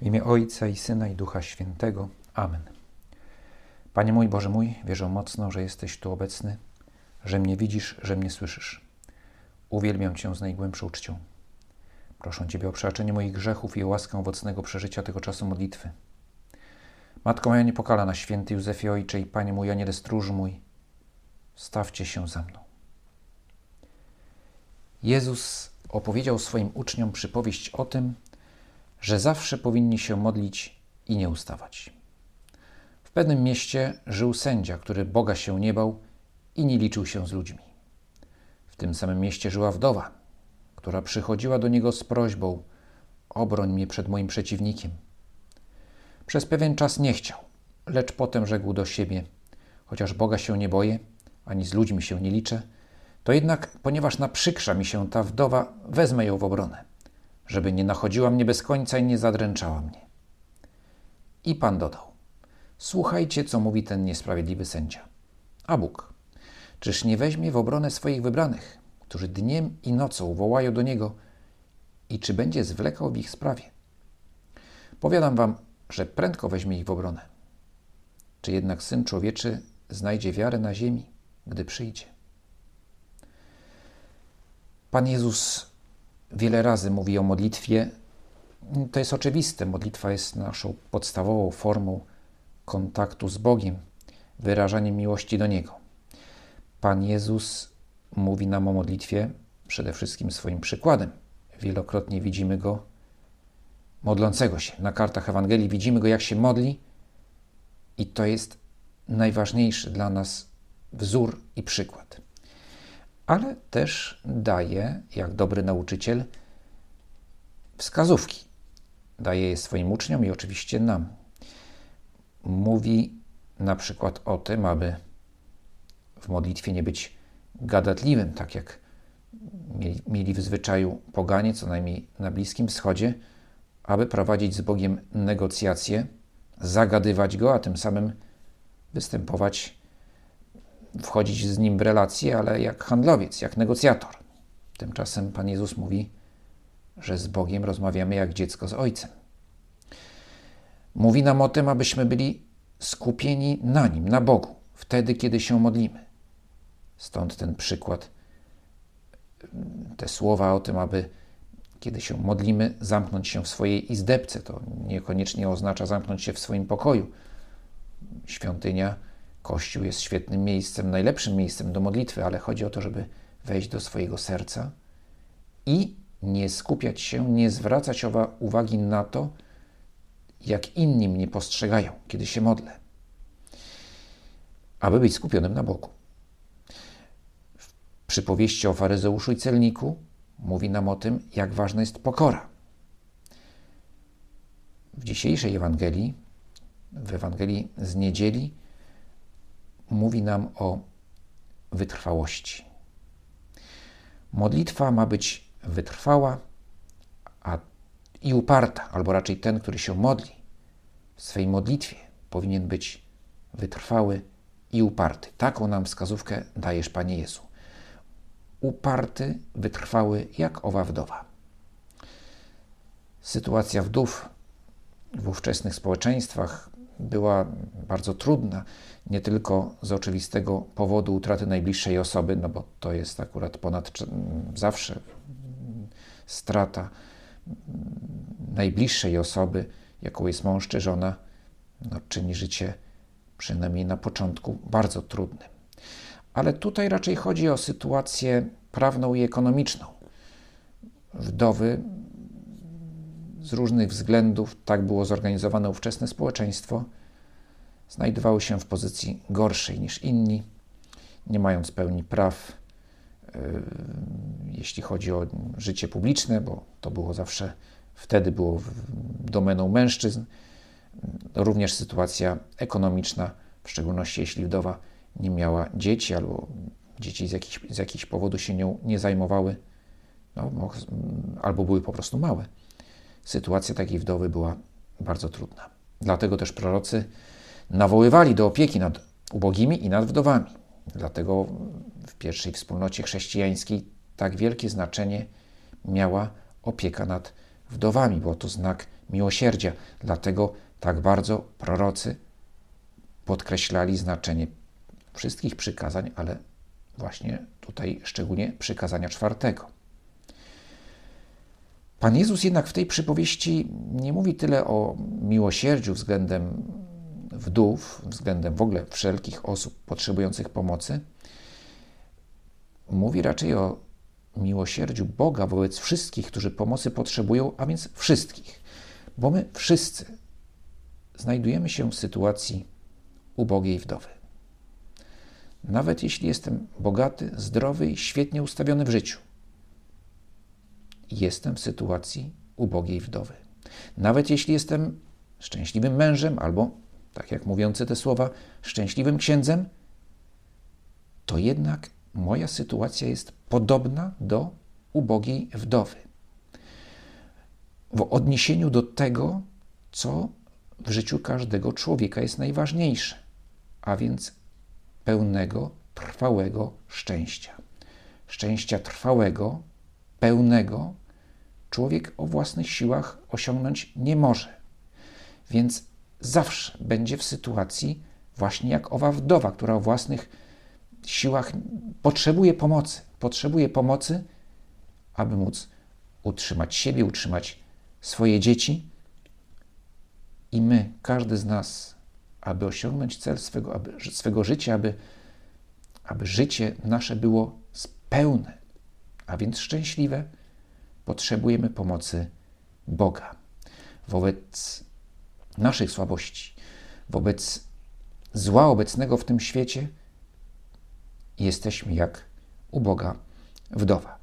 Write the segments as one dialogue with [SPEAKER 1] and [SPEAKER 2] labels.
[SPEAKER 1] W imię Ojca i Syna i Ducha Świętego. Amen. Panie mój, Boże mój, wierzę mocno, że jesteś tu obecny, że mnie widzisz, że mnie słyszysz. Uwielbiam Cię z najgłębszą uczcią. Proszę Ciebie o przebaczenie moich grzechów i o łaskę owocnego przeżycia tego czasu modlitwy. Matko moja niepokalana, święty Józefie Ojcze i Panie mój, Aniele stróż mój, stawcie się za mną. Jezus opowiedział swoim uczniom przypowieść o tym, że zawsze powinni się modlić i nie ustawać. W pewnym mieście żył sędzia, który Boga się nie bał i nie liczył się z ludźmi. W tym samym mieście żyła wdowa, która przychodziła do niego z prośbą: Obroń mnie przed moim przeciwnikiem. Przez pewien czas nie chciał, lecz potem rzekł do siebie: Chociaż Boga się nie boję, ani z ludźmi się nie liczę, to jednak, ponieważ naprzykrza mi się ta wdowa, wezmę ją w obronę żeby nie nachodziła mnie bez końca i nie zadręczała mnie. I Pan dodał: Słuchajcie, co mówi ten niesprawiedliwy sędzia. A Bóg, czyż nie weźmie w obronę swoich wybranych, którzy dniem i nocą wołają do Niego, i czy będzie zwlekał w ich sprawie? Powiadam wam, że prędko weźmie ich w obronę. Czy jednak Syn Człowieczy znajdzie wiarę na ziemi, gdy przyjdzie? Pan Jezus wiele razy mówi o modlitwie. To jest oczywiste. Modlitwa jest naszą podstawową formą kontaktu z Bogiem, wyrażaniem miłości do Niego. Pan Jezus mówi nam o modlitwie przede wszystkim swoim przykładem. Wielokrotnie widzimy go modlącego się. Na kartach Ewangelii widzimy go, jak się modli, i to jest najważniejszy dla nas wzór i przykład ale też daje, jak dobry nauczyciel, wskazówki. Daje je swoim uczniom i oczywiście nam. Mówi na przykład o tym, aby w modlitwie nie być gadatliwym, tak jak mieli w zwyczaju poganie, co najmniej na Bliskim Wschodzie, aby prowadzić z Bogiem negocjacje, zagadywać Go, a tym samym występować wchodzić z nim w relacje, ale jak handlowiec, jak negocjator. Tymczasem Pan Jezus mówi, że z Bogiem rozmawiamy jak dziecko z Ojcem. Mówi nam o tym, abyśmy byli skupieni na Nim, na Bogu, wtedy, kiedy się modlimy. Stąd ten przykład, te słowa o tym, aby kiedy się modlimy, zamknąć się w swojej izdebce. To niekoniecznie oznacza zamknąć się w swoim pokoju. Świątynia Kościół jest świetnym miejscem, najlepszym miejscem do modlitwy, ale chodzi o to, żeby wejść do swojego serca i nie skupiać się, nie zwracać uwagi na to, jak inni mnie postrzegają, kiedy się modlę, aby być skupionym na Bogu. W przypowieści o faryzeuszu i celniku mówi nam o tym, jak ważna jest pokora. W dzisiejszej Ewangelii, w Ewangelii z niedzieli, mówi nam o wytrwałości. Modlitwa ma być wytrwała a i uparta, albo raczej ten, który się modli w swej modlitwie, powinien być wytrwały i uparty. Taką nam wskazówkę dajesz, Panie Jezu. Uparty, wytrwały, jak owa wdowa. Sytuacja wdów w ówczesnych społeczeństwach była bardzo trudna, nie tylko z oczywistego powodu utraty najbliższej osoby, no bo to jest akurat ponad zawsze strata najbliższej osoby, jaką jest mąż czy żona, no, czyni życie przynajmniej na początku bardzo trudnym. Ale tutaj raczej chodzi o sytuację prawną i ekonomiczną. Wdowy z różnych względów, tak było zorganizowane ówczesne społeczeństwo, znajdowały się w pozycji gorszej niż inni, nie mając pełni praw, yy, jeśli chodzi o życie publiczne, bo to było zawsze wtedy było domeną mężczyzn. Również sytuacja ekonomiczna, w szczególności jeśli wdowa nie miała dzieci albo dzieci z jakichś, z jakichś powodu się nią nie zajmowały, no, albo były po prostu małe sytuacja takiej wdowy była bardzo trudna. Dlatego też prorocy nawoływali do opieki nad ubogimi i nad wdowami. Dlatego w pierwszej wspólnocie chrześcijańskiej tak wielkie znaczenie miała opieka nad wdowami. Było to znak miłosierdzia. Dlatego tak bardzo prorocy podkreślali znaczenie wszystkich przykazań, ale właśnie tutaj szczególnie przykazania czwartego. Pan Jezus jednak w tej przypowieści nie mówi tyle o miłosierdziu względem wdów, względem w ogóle wszelkich osób potrzebujących pomocy. Mówi raczej o miłosierdziu Boga wobec wszystkich, którzy pomocy potrzebują, a więc wszystkich. Bo my wszyscy znajdujemy się w sytuacji ubogiej wdowy. Nawet jeśli jestem bogaty, zdrowy i świetnie ustawiony w życiu, jestem w sytuacji ubogiej wdowy. Nawet jeśli jestem szczęśliwym mężem albo, tak jak mówiące te słowa, szczęśliwym księdzem, to jednak moja sytuacja jest podobna do ubogiej wdowy. W odniesieniu do tego, co w życiu każdego człowieka jest najważniejsze, a więc pełnego, trwałego szczęścia. Szczęścia trwałego, pełnego, człowiek o własnych siłach osiągnąć nie może. Więc zawsze będzie w sytuacji właśnie jak owa wdowa, która o własnych siłach potrzebuje pomocy. Potrzebuje pomocy, aby móc utrzymać siebie, utrzymać swoje dzieci. I my, każdy z nas, aby osiągnąć cel swego, aby, swego życia, aby, aby życie nasze było pełne, a więc szczęśliwe, potrzebujemy pomocy Boga. Wobec naszych słabości, wobec zła obecnego w tym świecie, jesteśmy jak uboga wdowa.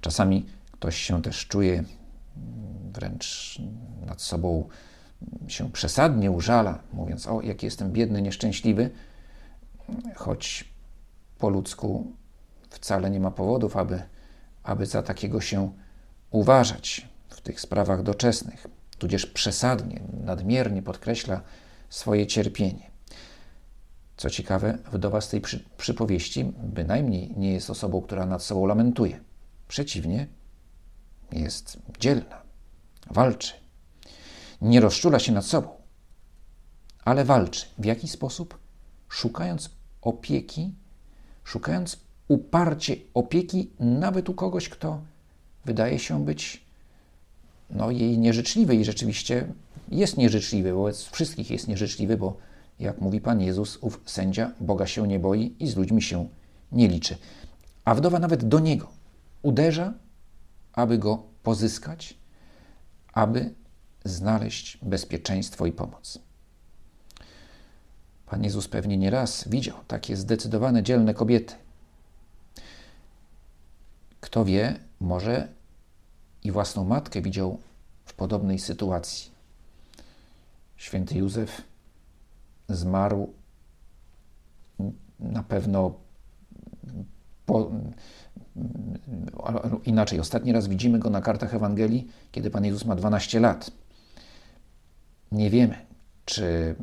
[SPEAKER 1] Czasami ktoś się też czuje wręcz nad sobą się przesadnie użala, mówiąc: O, jaki jestem biedny, nieszczęśliwy, choć po ludzku wcale nie ma powodów, aby, aby za takiego się uważać w tych sprawach doczesnych, tudzież przesadnie, nadmiernie podkreśla swoje cierpienie. Co ciekawe, wdowa z tej przy, przypowieści bynajmniej nie jest osobą, która nad sobą lamentuje. Przeciwnie, jest dzielna, walczy. Nie rozczula się nad sobą, ale walczy. W jaki sposób? Szukając opieki, szukając uparcie opieki nawet u kogoś, kto wydaje się być no, jej nieżyczliwy i rzeczywiście jest nieżyczliwy, wobec wszystkich jest nieżyczliwy, bo jak mówi Pan Jezus, ów sędzia Boga się nie boi i z ludźmi się nie liczy. A wdowa nawet do niego uderza, aby go pozyskać, aby znaleźć bezpieczeństwo i pomoc. Pan Jezus pewnie nie raz widział takie zdecydowane, dzielne kobiety. Kto wie, może i własną matkę widział w podobnej sytuacji. Święty Józef zmarł na pewno po, inaczej. Ostatni raz widzimy go na kartach Ewangelii, kiedy Pan Jezus ma 12 lat. Nie wiemy, czy,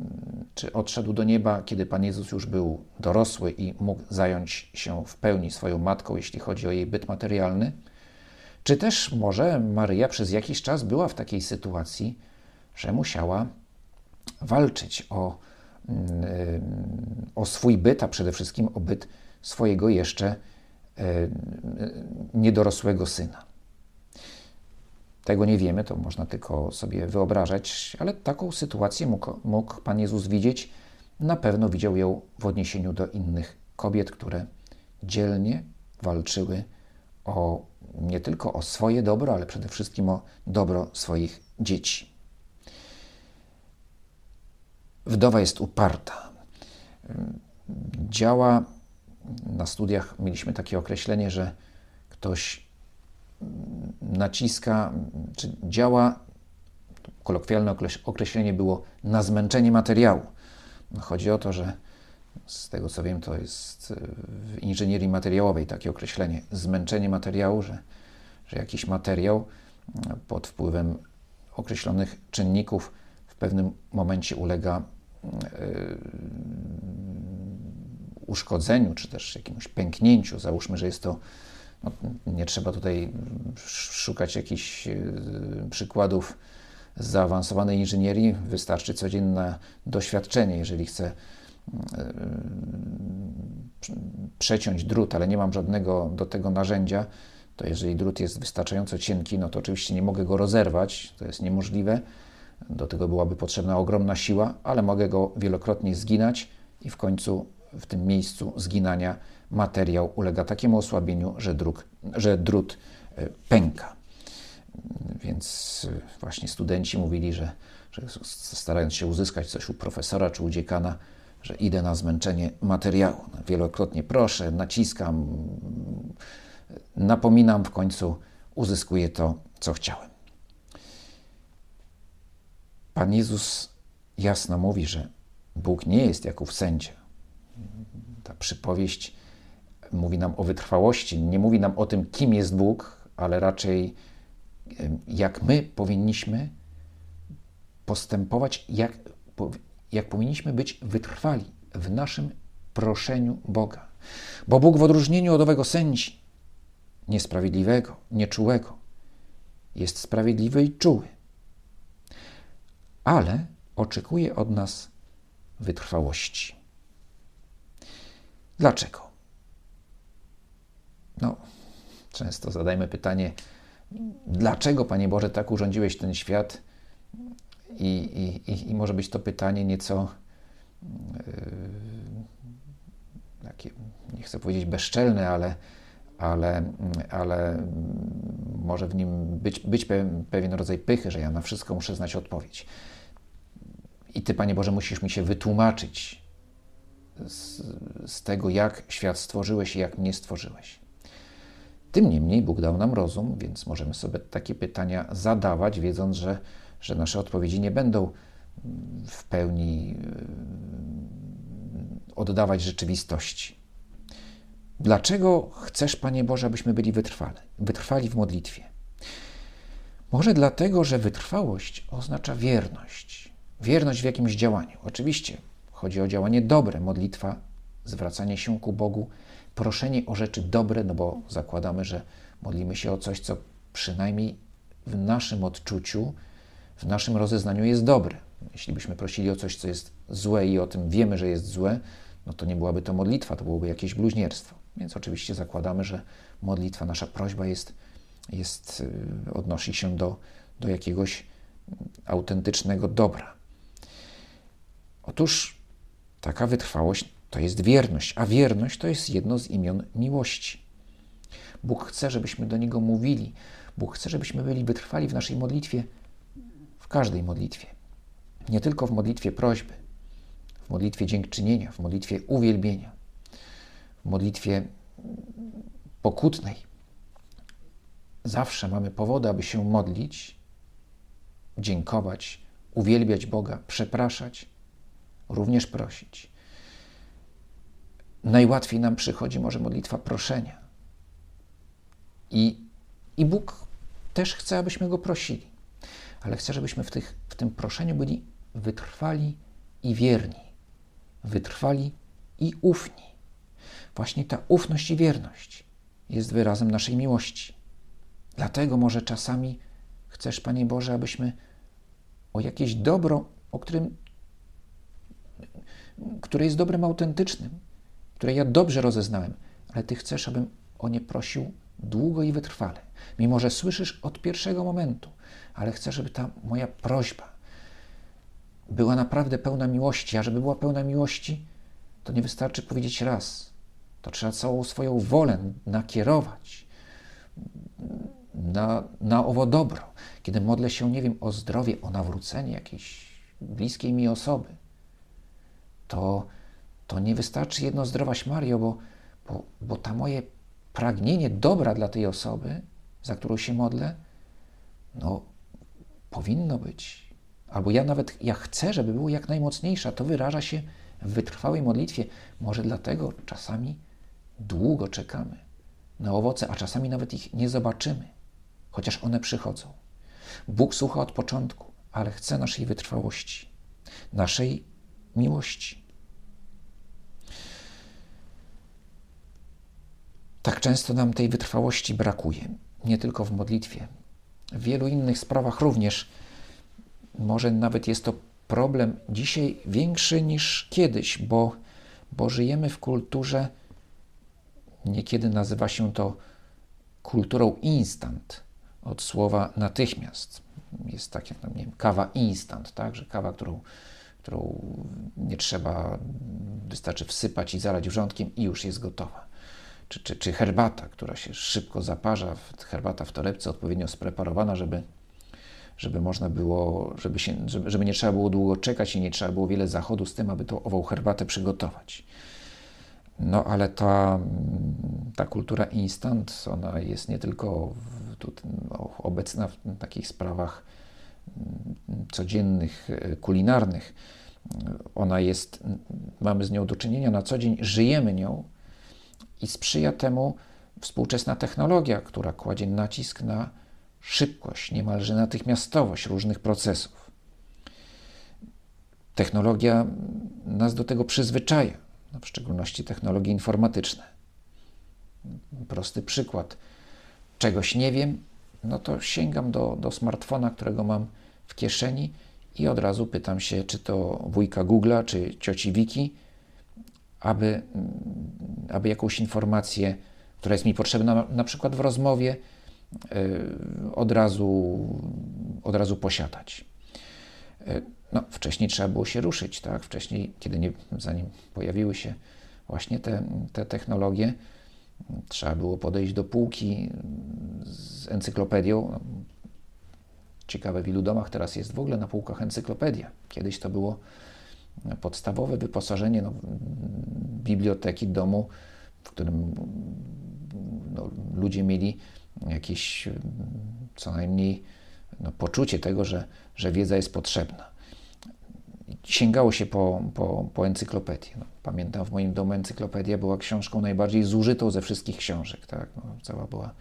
[SPEAKER 1] czy odszedł do nieba, kiedy Pan Jezus już był dorosły i mógł zająć się w pełni swoją matką, jeśli chodzi o jej byt materialny. Czy też może Maryja przez jakiś czas była w takiej sytuacji, że musiała walczyć o, o swój byt, a przede wszystkim o byt swojego jeszcze e, niedorosłego syna. Tego nie wiemy, to można tylko sobie wyobrażać, ale taką sytuację mógł, mógł Pan Jezus widzieć. Na pewno widział ją w odniesieniu do innych kobiet, które dzielnie walczyły o nie tylko o swoje dobro, ale przede wszystkim o dobro swoich dzieci. Wdowa jest uparta. Działa, na studiach mieliśmy takie określenie, że ktoś naciska, czy działa, kolokwialne określenie było na zmęczenie materiału. No, chodzi o to, że z tego co wiem, to jest w inżynierii materiałowej takie określenie zmęczenie materiału, że, że jakiś materiał pod wpływem określonych czynników w pewnym momencie ulega yy, uszkodzeniu, czy też jakiemuś pęknięciu. Załóżmy, że jest to No, nie trzeba tutaj szukać jakichś przykładów z zaawansowanej inżynierii, wystarczy codzienne doświadczenie. Jeżeli chcę przeciąć drut, ale nie mam żadnego do tego narzędzia, to jeżeli drut jest wystarczająco cienki, no to oczywiście nie mogę go rozerwać, to jest niemożliwe. Do tego byłaby potrzebna ogromna siła, ale mogę go wielokrotnie zginać i w końcu w tym miejscu zginania materiał ulega takiemu osłabieniu, że, druk, że drut e, pęka. Więc e, właśnie studenci mówili, że, że starając się uzyskać coś u profesora czy u dziekana, że idę na zmęczenie materiału. Wielokrotnie proszę, naciskam, napominam, w końcu uzyskuję to, co chciałem. Pan Jezus jasno mówi, że Bóg nie jest jak ów sędzia. Ta przypowieść mówi nam o wytrwałości, nie mówi nam o tym, kim jest Bóg, ale raczej jak my powinniśmy postępować, jak, jak powinniśmy być wytrwali w naszym proszeniu Boga. Bo Bóg w odróżnieniu od owego sędzi, niesprawiedliwego, nieczułego, jest sprawiedliwy i czuły, ale oczekuje od nas wytrwałości. Dlaczego? No, często zadajmy pytanie, dlaczego, Panie Boże, tak urządziłeś ten świat? I, i, i może być to pytanie nieco, yy, takie, nie chcę powiedzieć bezczelne, ale, ale, ale może w nim być, być pewien rodzaj pychy, że ja na wszystko muszę znać odpowiedź. I Ty, Panie Boże, musisz mi się wytłumaczyć z, z tego, jak świat stworzyłeś i jak mnie stworzyłeś. Tym niemniej Bóg dał nam rozum, więc możemy sobie takie pytania zadawać, wiedząc, że, że nasze odpowiedzi nie będą w pełni yy, oddawać rzeczywistości. Dlaczego chcesz, Panie Boże, abyśmy byli wytrwali, wytrwali w modlitwie? Może dlatego, że wytrwałość oznacza wierność. Wierność w jakimś działaniu. Oczywiście chodzi o działanie dobre, modlitwa, zwracanie się ku Bogu, proszenie o rzeczy dobre, no bo zakładamy, że modlimy się o coś, co przynajmniej w naszym odczuciu, w naszym rozeznaniu jest dobre. Jeśli byśmy prosili o coś, co jest złe i o tym wiemy, że jest złe, no to nie byłaby to modlitwa, to byłoby jakieś bluźnierstwo. Więc oczywiście zakładamy, że modlitwa, nasza prośba jest, jest y, odnosi się do, do jakiegoś autentycznego dobra. Otóż taka wytrwałość to jest wierność, a wierność to jest jedno z imion miłości. Bóg chce, żebyśmy do Niego mówili. Bóg chce, żebyśmy byli wytrwali w naszej modlitwie, w każdej modlitwie. Nie tylko w modlitwie prośby, w modlitwie dziękczynienia, w modlitwie uwielbienia, w modlitwie pokutnej. Zawsze mamy powody, aby się modlić, dziękować, uwielbiać Boga, przepraszać, również prosić. Najłatwiej nam przychodzi może modlitwa proszenia. I, i Bóg też chce, abyśmy Go prosili, ale chce, żebyśmy w, tych, w tym proszeniu byli wytrwali i wierni, wytrwali i ufni. Właśnie ta ufność i wierność jest wyrazem naszej miłości. Dlatego może czasami chcesz, Panie Boże, abyśmy o jakieś dobro, o którym, które jest dobrem autentycznym, które ja dobrze rozeznałem, ale Ty chcesz, abym o nie prosił długo i wytrwale. Mimo, że słyszysz od pierwszego momentu, ale chcę, żeby ta moja prośba była naprawdę pełna miłości, a żeby była pełna miłości, to nie wystarczy powiedzieć raz. To trzeba całą swoją wolę nakierować na, na owo dobro. Kiedy modlę się, nie wiem, o zdrowie, o nawrócenie jakiejś bliskiej mi osoby, to, to nie wystarczy jedno zdrowaś Mario, bo, bo, bo ta moje pragnienie dobra dla tej osoby, za którą się modlę, no powinno być. Albo ja nawet, ja chcę, żeby było jak najmocniejsza. To wyraża się w wytrwałej modlitwie. Może dlatego czasami długo czekamy na owoce, a czasami nawet ich nie zobaczymy, chociaż one przychodzą. Bóg słucha od początku, ale chce naszej wytrwałości, naszej miłości. Tak często nam tej wytrwałości brakuje, nie tylko w modlitwie. W wielu innych sprawach również. Może nawet jest to problem dzisiaj większy niż kiedyś, bo, bo żyjemy w kulturze, niekiedy nazywa się to kulturą instant, od słowa natychmiast. Jest tak jak, nie wiem, kawa instant, tak, że kawa, którą, którą nie trzeba, wystarczy wsypać i zalać wrzątkiem i już jest gotowa. Czy, czy, czy herbata, która się szybko zaparza, herbata w torebce odpowiednio spreparowana, żeby żeby można było, żeby, się, żeby, żeby nie trzeba było długo czekać i nie trzeba było wiele zachodu z tym, aby tą ową herbatę przygotować. No ale ta, ta kultura instant, ona jest nie tylko w, tu, obecna w takich sprawach mm, codziennych, e, kulinarnych. Ona jest, mamy z nią do czynienia na co dzień, żyjemy nią i sprzyja temu współczesna technologia, która kładzie nacisk na szybkość, niemalże natychmiastowość różnych procesów. Technologia nas do tego przyzwyczaja, no, w szczególności technologie informatyczne. Prosty przykład. Czegoś nie wiem, no to sięgam do, do smartfona, którego mam w kieszeni i od razu pytam się, czy to wujka Google'a, czy cioci Wiki, aby, aby jakąś informację, która jest mi potrzebna na, przykład w rozmowie, Y, od razu, od razu posiadać. Y, no, wcześniej trzeba było się ruszyć, tak? Wcześniej, kiedy nie, zanim pojawiły się właśnie te, te technologie, trzeba było podejść do półki z encyklopedią. Ciekawe w ilu domach teraz jest w ogóle na półkach encyklopedia. Kiedyś to było podstawowe wyposażenie no, biblioteki domu, w którym no, ludzie mieli jakieś co najmniej no, poczucie tego, że, że wiedza jest potrzebna. Sięgało się po, po, po encyklopedię. No, pamiętam, w moim domu encyklopedia była książką najbardziej zużytą ze wszystkich książek. Tak? No, cała była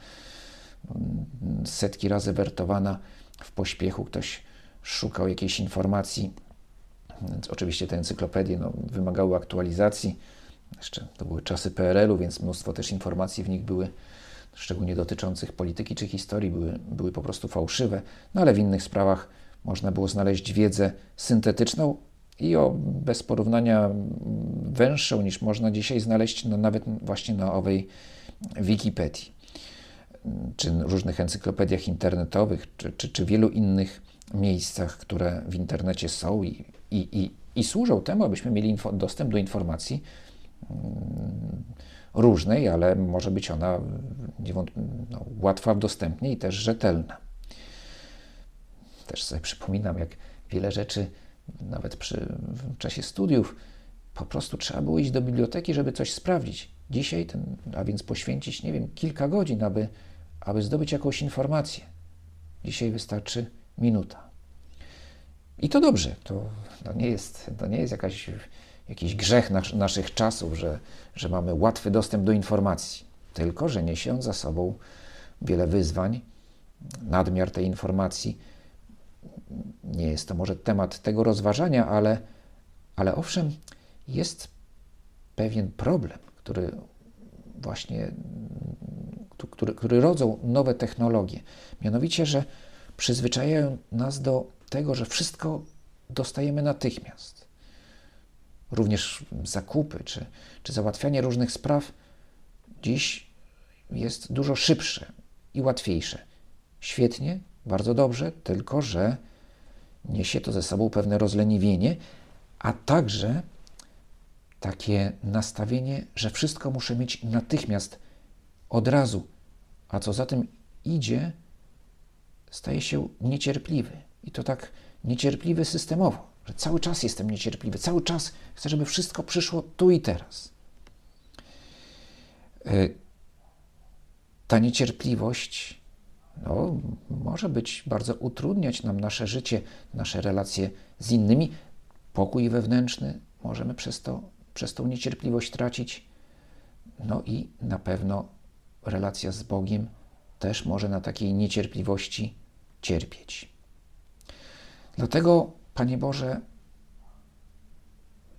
[SPEAKER 1] mm, setki razy wertowana w pośpiechu. Ktoś szukał jakiejś informacji. Oczywiście te encyklopedie no, wymagały aktualizacji. Jeszcze to były czasy PRL-u, więc mnóstwo też informacji w nich były szczególnie dotyczących polityki czy historii, były, były po prostu fałszywe, no ale w innych sprawach można było znaleźć wiedzę syntetyczną i o bez porównania węższą niż można dzisiaj znaleźć no, nawet właśnie na owej Wikipedii, czy różnych encyklopediach internetowych, czy, czy, czy wielu innych miejscach, które w internecie są i, i, i, i służą temu, abyśmy mieli dostęp do informacji różnej, ale może być ona no, łatwa w dostępnie i też rzetelna. Też sobie przypominam, jak wiele rzeczy, nawet przy, w czasie studiów, po prostu trzeba było iść do biblioteki, żeby coś sprawdzić. Dzisiaj, ten, a więc poświęcić, nie wiem, kilka godzin, aby, aby zdobyć jakąś informację. Dzisiaj wystarczy minuta. I to dobrze, to, to, nie, jest, to nie jest jakaś jakiś grzech nas, naszych czasów, że, że mamy łatwy dostęp do informacji, tylko że niesie on za sobą wiele wyzwań, nadmiar tej informacji. Nie jest to może temat tego rozważania, ale, ale owszem, jest pewien problem, który właśnie, który, który rodzą nowe technologie. Mianowicie, że przyzwyczajają nas do tego, że wszystko dostajemy natychmiast również zakupy czy, czy załatwianie różnych spraw dziś jest dużo szybsze i łatwiejsze. Świetnie, bardzo dobrze, tylko że niesie to ze sobą pewne rozleniwienie, a także takie nastawienie, że wszystko muszę mieć natychmiast, od razu, a co za tym idzie, staje się niecierpliwy. I to tak niecierpliwy systemowo że cały czas jestem niecierpliwy, cały czas chcę, żeby wszystko przyszło tu i teraz. E, ta niecierpliwość no, może być bardzo utrudniać nam nasze życie, nasze relacje z innymi. Pokój wewnętrzny możemy przez, to, przez tą niecierpliwość tracić. No i na pewno relacja z Bogiem też może na takiej niecierpliwości cierpieć. Dlatego Panie Boże,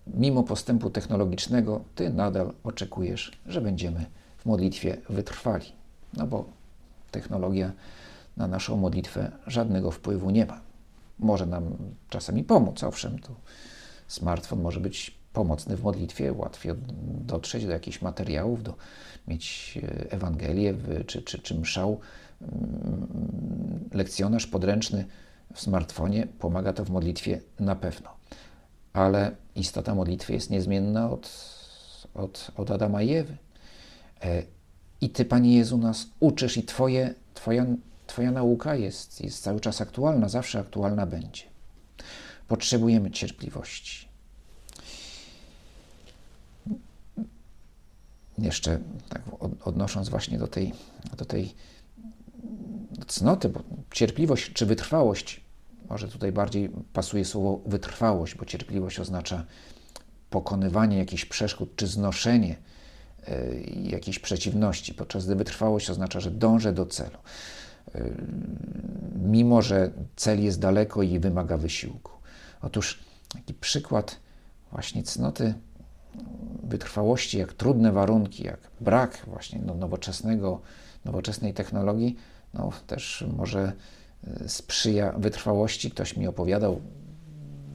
[SPEAKER 1] mimo postępu technologicznego, Ty nadal oczekujesz, że będziemy w modlitwie wytrwali. No bo technologia na naszą modlitwę żadnego wpływu nie ma. Może nam czasami pomóc, owszem, to smartfon może być pomocny w modlitwie, łatwiej dotrzeć do jakichś materiałów, do, mieć e, Ewangelię czy, czy, czy mszał. Mm, lekcjonarz podręczny w smartfonie pomaga to w modlitwie na pewno. Ale istota modlitwy jest niezmienna od, od, od Adama i Ewy. E, I Ty, Panie Jezu, nas uczysz i twoje, twoja, twoja nauka jest, jest cały czas aktualna, zawsze aktualna będzie. Potrzebujemy cierpliwości. Jeszcze tak odnosząc właśnie do tej, do tej cnoty, bo cierpliwość czy wytrwałość, może tutaj bardziej pasuje słowo wytrwałość, bo cierpliwość oznacza pokonywanie jakichś przeszkód czy znoszenie y, jakiejś przeciwności, podczas gdy wytrwałość oznacza, że dążę do celu. Y, mimo, że cel jest daleko i wymaga wysiłku. Otóż taki przykład właśnie cnoty wytrwałości, jak trudne warunki, jak brak właśnie no, nowoczesnego, nowoczesnej technologii, no, też może e, sprzyja wytrwałości. Ktoś mi opowiadał,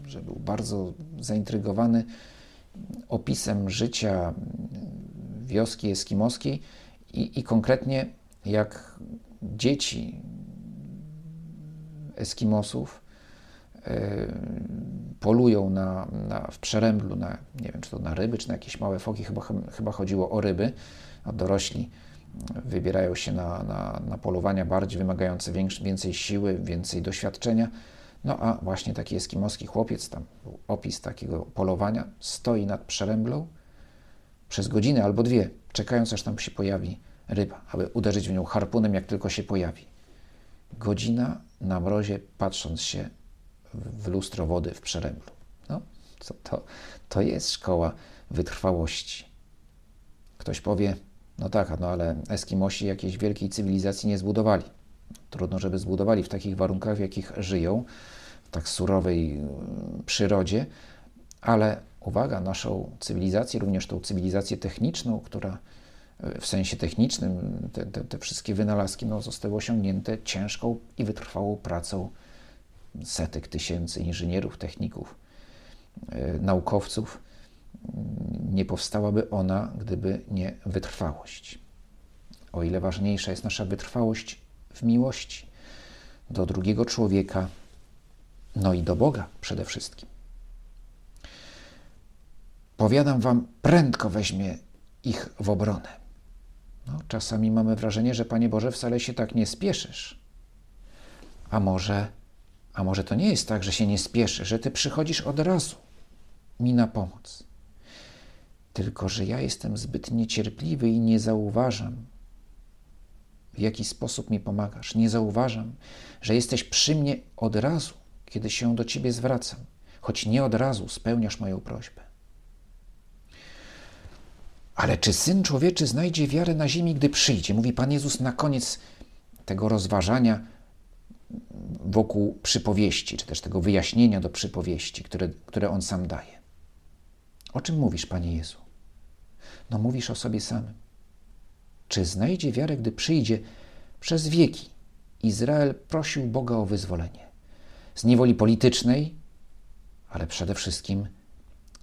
[SPEAKER 1] że był bardzo zaintrygowany opisem życia wioski eskimoskiej i, i konkretnie jak dzieci Eskimosów polują na, na, w przeręblu na, nie wiem, czy to na ryby, czy na jakieś małe foki, chyba, chyba chodziło o ryby, a dorośli wybierają się na, na, na polowania bardziej wymagające większy, więcej siły, więcej doświadczenia. No a właśnie taki eskimoski chłopiec, tam był opis takiego polowania, stoi nad przeręblą przez godzinę albo dwie, czekając aż tam się pojawi ryba, aby uderzyć w nią harpunem, jak tylko się pojawi. Godzina na mrozie, patrząc się w lustro wody w przeręblu. No, to, to, to jest szkoła wytrwałości. Ktoś powie, no tak, no ale Eskimosi jakiejś wielkiej cywilizacji nie zbudowali. Trudno, żeby zbudowali w takich warunkach, w jakich żyją, w tak surowej mm, przyrodzie, ale uwaga, naszą cywilizację, również tą cywilizację techniczną, która e, w sensie technicznym, te, te, te wszystkie wynalazki no, zostały osiągnięte ciężką i wytrwałą pracą setek tysięcy inżynierów, techników, e, naukowców nie powstałaby ona, gdyby nie wytrwałość. O ile ważniejsza jest nasza wytrwałość w miłości do drugiego człowieka, no i do Boga przede wszystkim. Powiadam wam, prędko weźmie ich w obronę. No, czasami mamy wrażenie, że Panie Boże, wcale się tak nie spieszysz. A może, a może to nie jest tak, że się nie spieszy, że Ty przychodzisz od razu mi na pomoc. Tylko, że ja jestem zbyt niecierpliwy i nie zauważam, w jaki sposób mi pomagasz. Nie zauważam, że jesteś przy mnie od razu, kiedy się do Ciebie zwracam, choć nie od razu spełniasz moją prośbę. Ale czy syn człowieczy znajdzie wiarę na ziemi, gdy przyjdzie? Mówi Pan Jezus na koniec tego rozważania wokół przypowieści, czy też tego wyjaśnienia do przypowieści, które, które on sam daje. O czym mówisz, Panie Jezu? No mówisz o sobie samym. Czy znajdzie wiarę, gdy przyjdzie przez wieki? Izrael prosił Boga o wyzwolenie z niewoli politycznej, ale przede wszystkim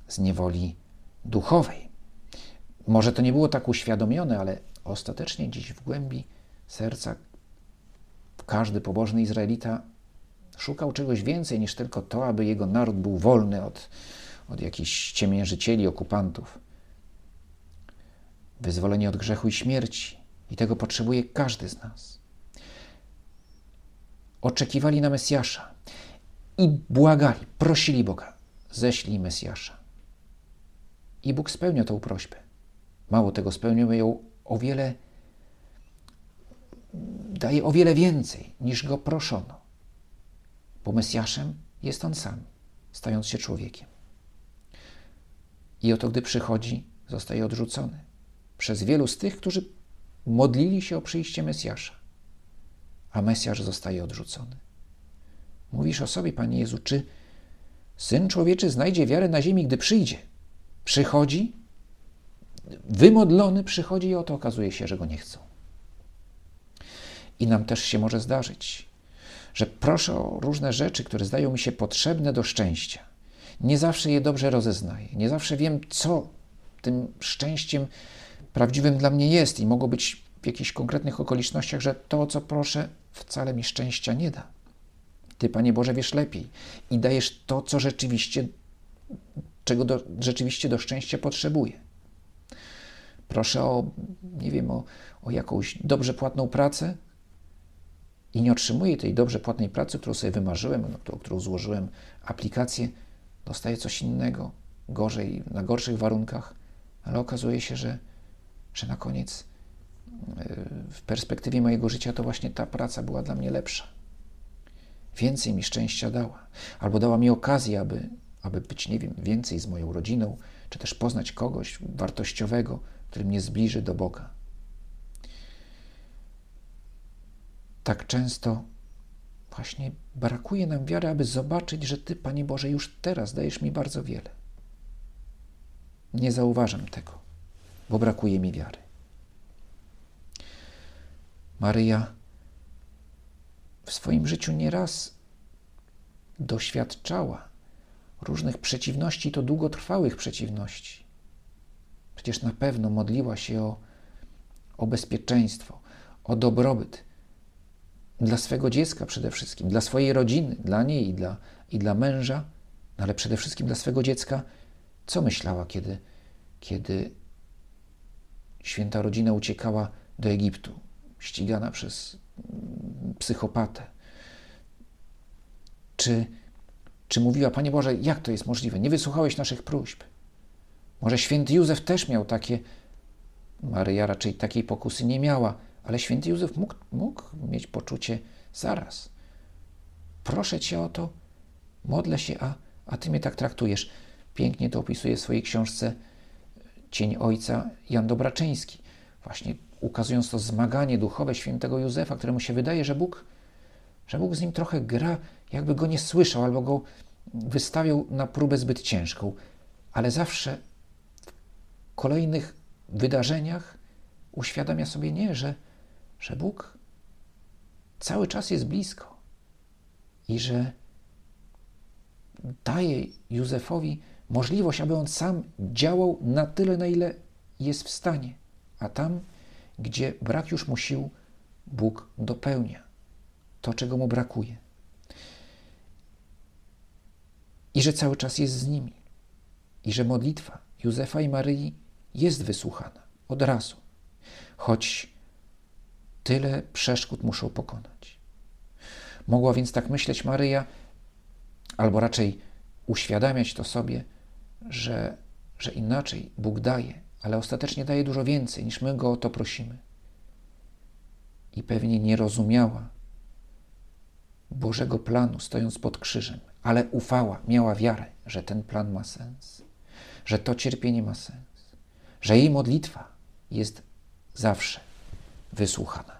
[SPEAKER 1] z niewoli duchowej. Może to nie było tak uświadomione, ale ostatecznie dziś w głębi serca każdy pobożny Izraelita szukał czegoś więcej niż tylko to, aby jego naród był wolny od, od jakichś ciemiężycieli, okupantów wyzwolenie od grzechu i śmierci. I tego potrzebuje każdy z nas. Oczekiwali na Mesjasza i błagali, prosili Boga, ześlij Mesjasza. I Bóg spełnił tę prośbę. Mało tego, spełnił ją o wiele, daje o wiele więcej niż go proszono. Bo Mesjaszem jest on sam, stając się człowiekiem. I oto, gdy przychodzi, zostaje odrzucony przez wielu z tych, którzy modlili się o przyjście Mesjasza, a Mesjasz zostaje odrzucony. Mówisz o sobie, Panie Jezu, czy Syn Człowieczy znajdzie wiarę na ziemi, gdy przyjdzie? Przychodzi, wymodlony przychodzi i oto okazuje się, że go nie chcą. I nam też się może zdarzyć, że proszę o różne rzeczy, które zdają mi się potrzebne do szczęścia. Nie zawsze je dobrze rozeznaję, nie zawsze wiem, co tym szczęściem prawdziwym dla mnie jest i mogło być w jakichś konkretnych okolicznościach, że to, o co proszę, wcale mi szczęścia nie da. Ty, Panie Boże, wiesz lepiej i dajesz to, co rzeczywiście, czego do, rzeczywiście do szczęścia potrzebuję. Proszę o, nie wiem, o, o jakąś dobrze płatną pracę i nie otrzymuję tej dobrze płatnej pracy, którą sobie wymarzyłem, o którą złożyłem aplikację, dostaję coś innego, gorzej, na gorszych warunkach, ale okazuje się, że, że na koniec w perspektywie mojego życia to właśnie ta praca była dla mnie lepsza. Więcej mi szczęścia dała, albo dała mi okazję, aby, aby być, nie wiem, więcej z moją rodziną, czy też poznać kogoś wartościowego, który mnie zbliży do Boga. Tak często właśnie brakuje nam wiary, aby zobaczyć, że Ty, Panie Boże, już teraz dajesz mi bardzo wiele. Nie zauważam tego, bo brakuje mi wiary. Maryja w swoim życiu nieraz doświadczała różnych przeciwności, to długotrwałych przeciwności. Przecież na pewno modliła się o, o bezpieczeństwo, o dobrobyt dla swego dziecka przede wszystkim, dla swojej rodziny, dla niej i dla, i dla męża, no ale przede wszystkim dla swego dziecka. Co myślała, kiedy, kiedy święta rodzina uciekała do Egiptu? ścigana przez psychopatę. Czy, czy mówiła, Panie Boże, jak to jest możliwe? Nie wysłuchałeś naszych próśb. Może święty Józef też miał takie, Maryja raczej takiej pokusy nie miała, ale święty Józef mógł, mógł mieć poczucie zaraz. Proszę Cię o to, modlę się, a, a Ty mnie tak traktujesz. Pięknie to opisuje w swojej książce Cień Ojca Jan Dobraczyński. Właśnie ukazując to zmaganie duchowe świętego Józefa, któremu się wydaje, że Bóg, że Bóg z nim trochę gra, jakby go nie słyszał albo go wystawiał na próbę zbyt ciężką. Ale zawsze w kolejnych wydarzeniach uświadamia sobie nie, że, że Bóg cały czas jest blisko i że daje Józefowi możliwość, aby on sam działał na tyle, na ile jest w stanie, a tam gdzie brak już mu sił, Bóg dopełnia to, czego mu brakuje. I że cały czas jest z nimi. I że modlitwa Józefa i Maryi jest wysłuchana od razu, choć tyle przeszkód muszą pokonać. Mogła więc tak myśleć Maryja, albo raczej uświadamiać to sobie, że, że inaczej Bóg daje ale ostatecznie daje dużo więcej niż my go o to prosimy. I pewnie nie rozumiała Bożego planu, stojąc pod krzyżem, ale ufała, miała wiarę, że ten plan ma sens, że to cierpienie ma sens, że jej modlitwa jest zawsze wysłuchana.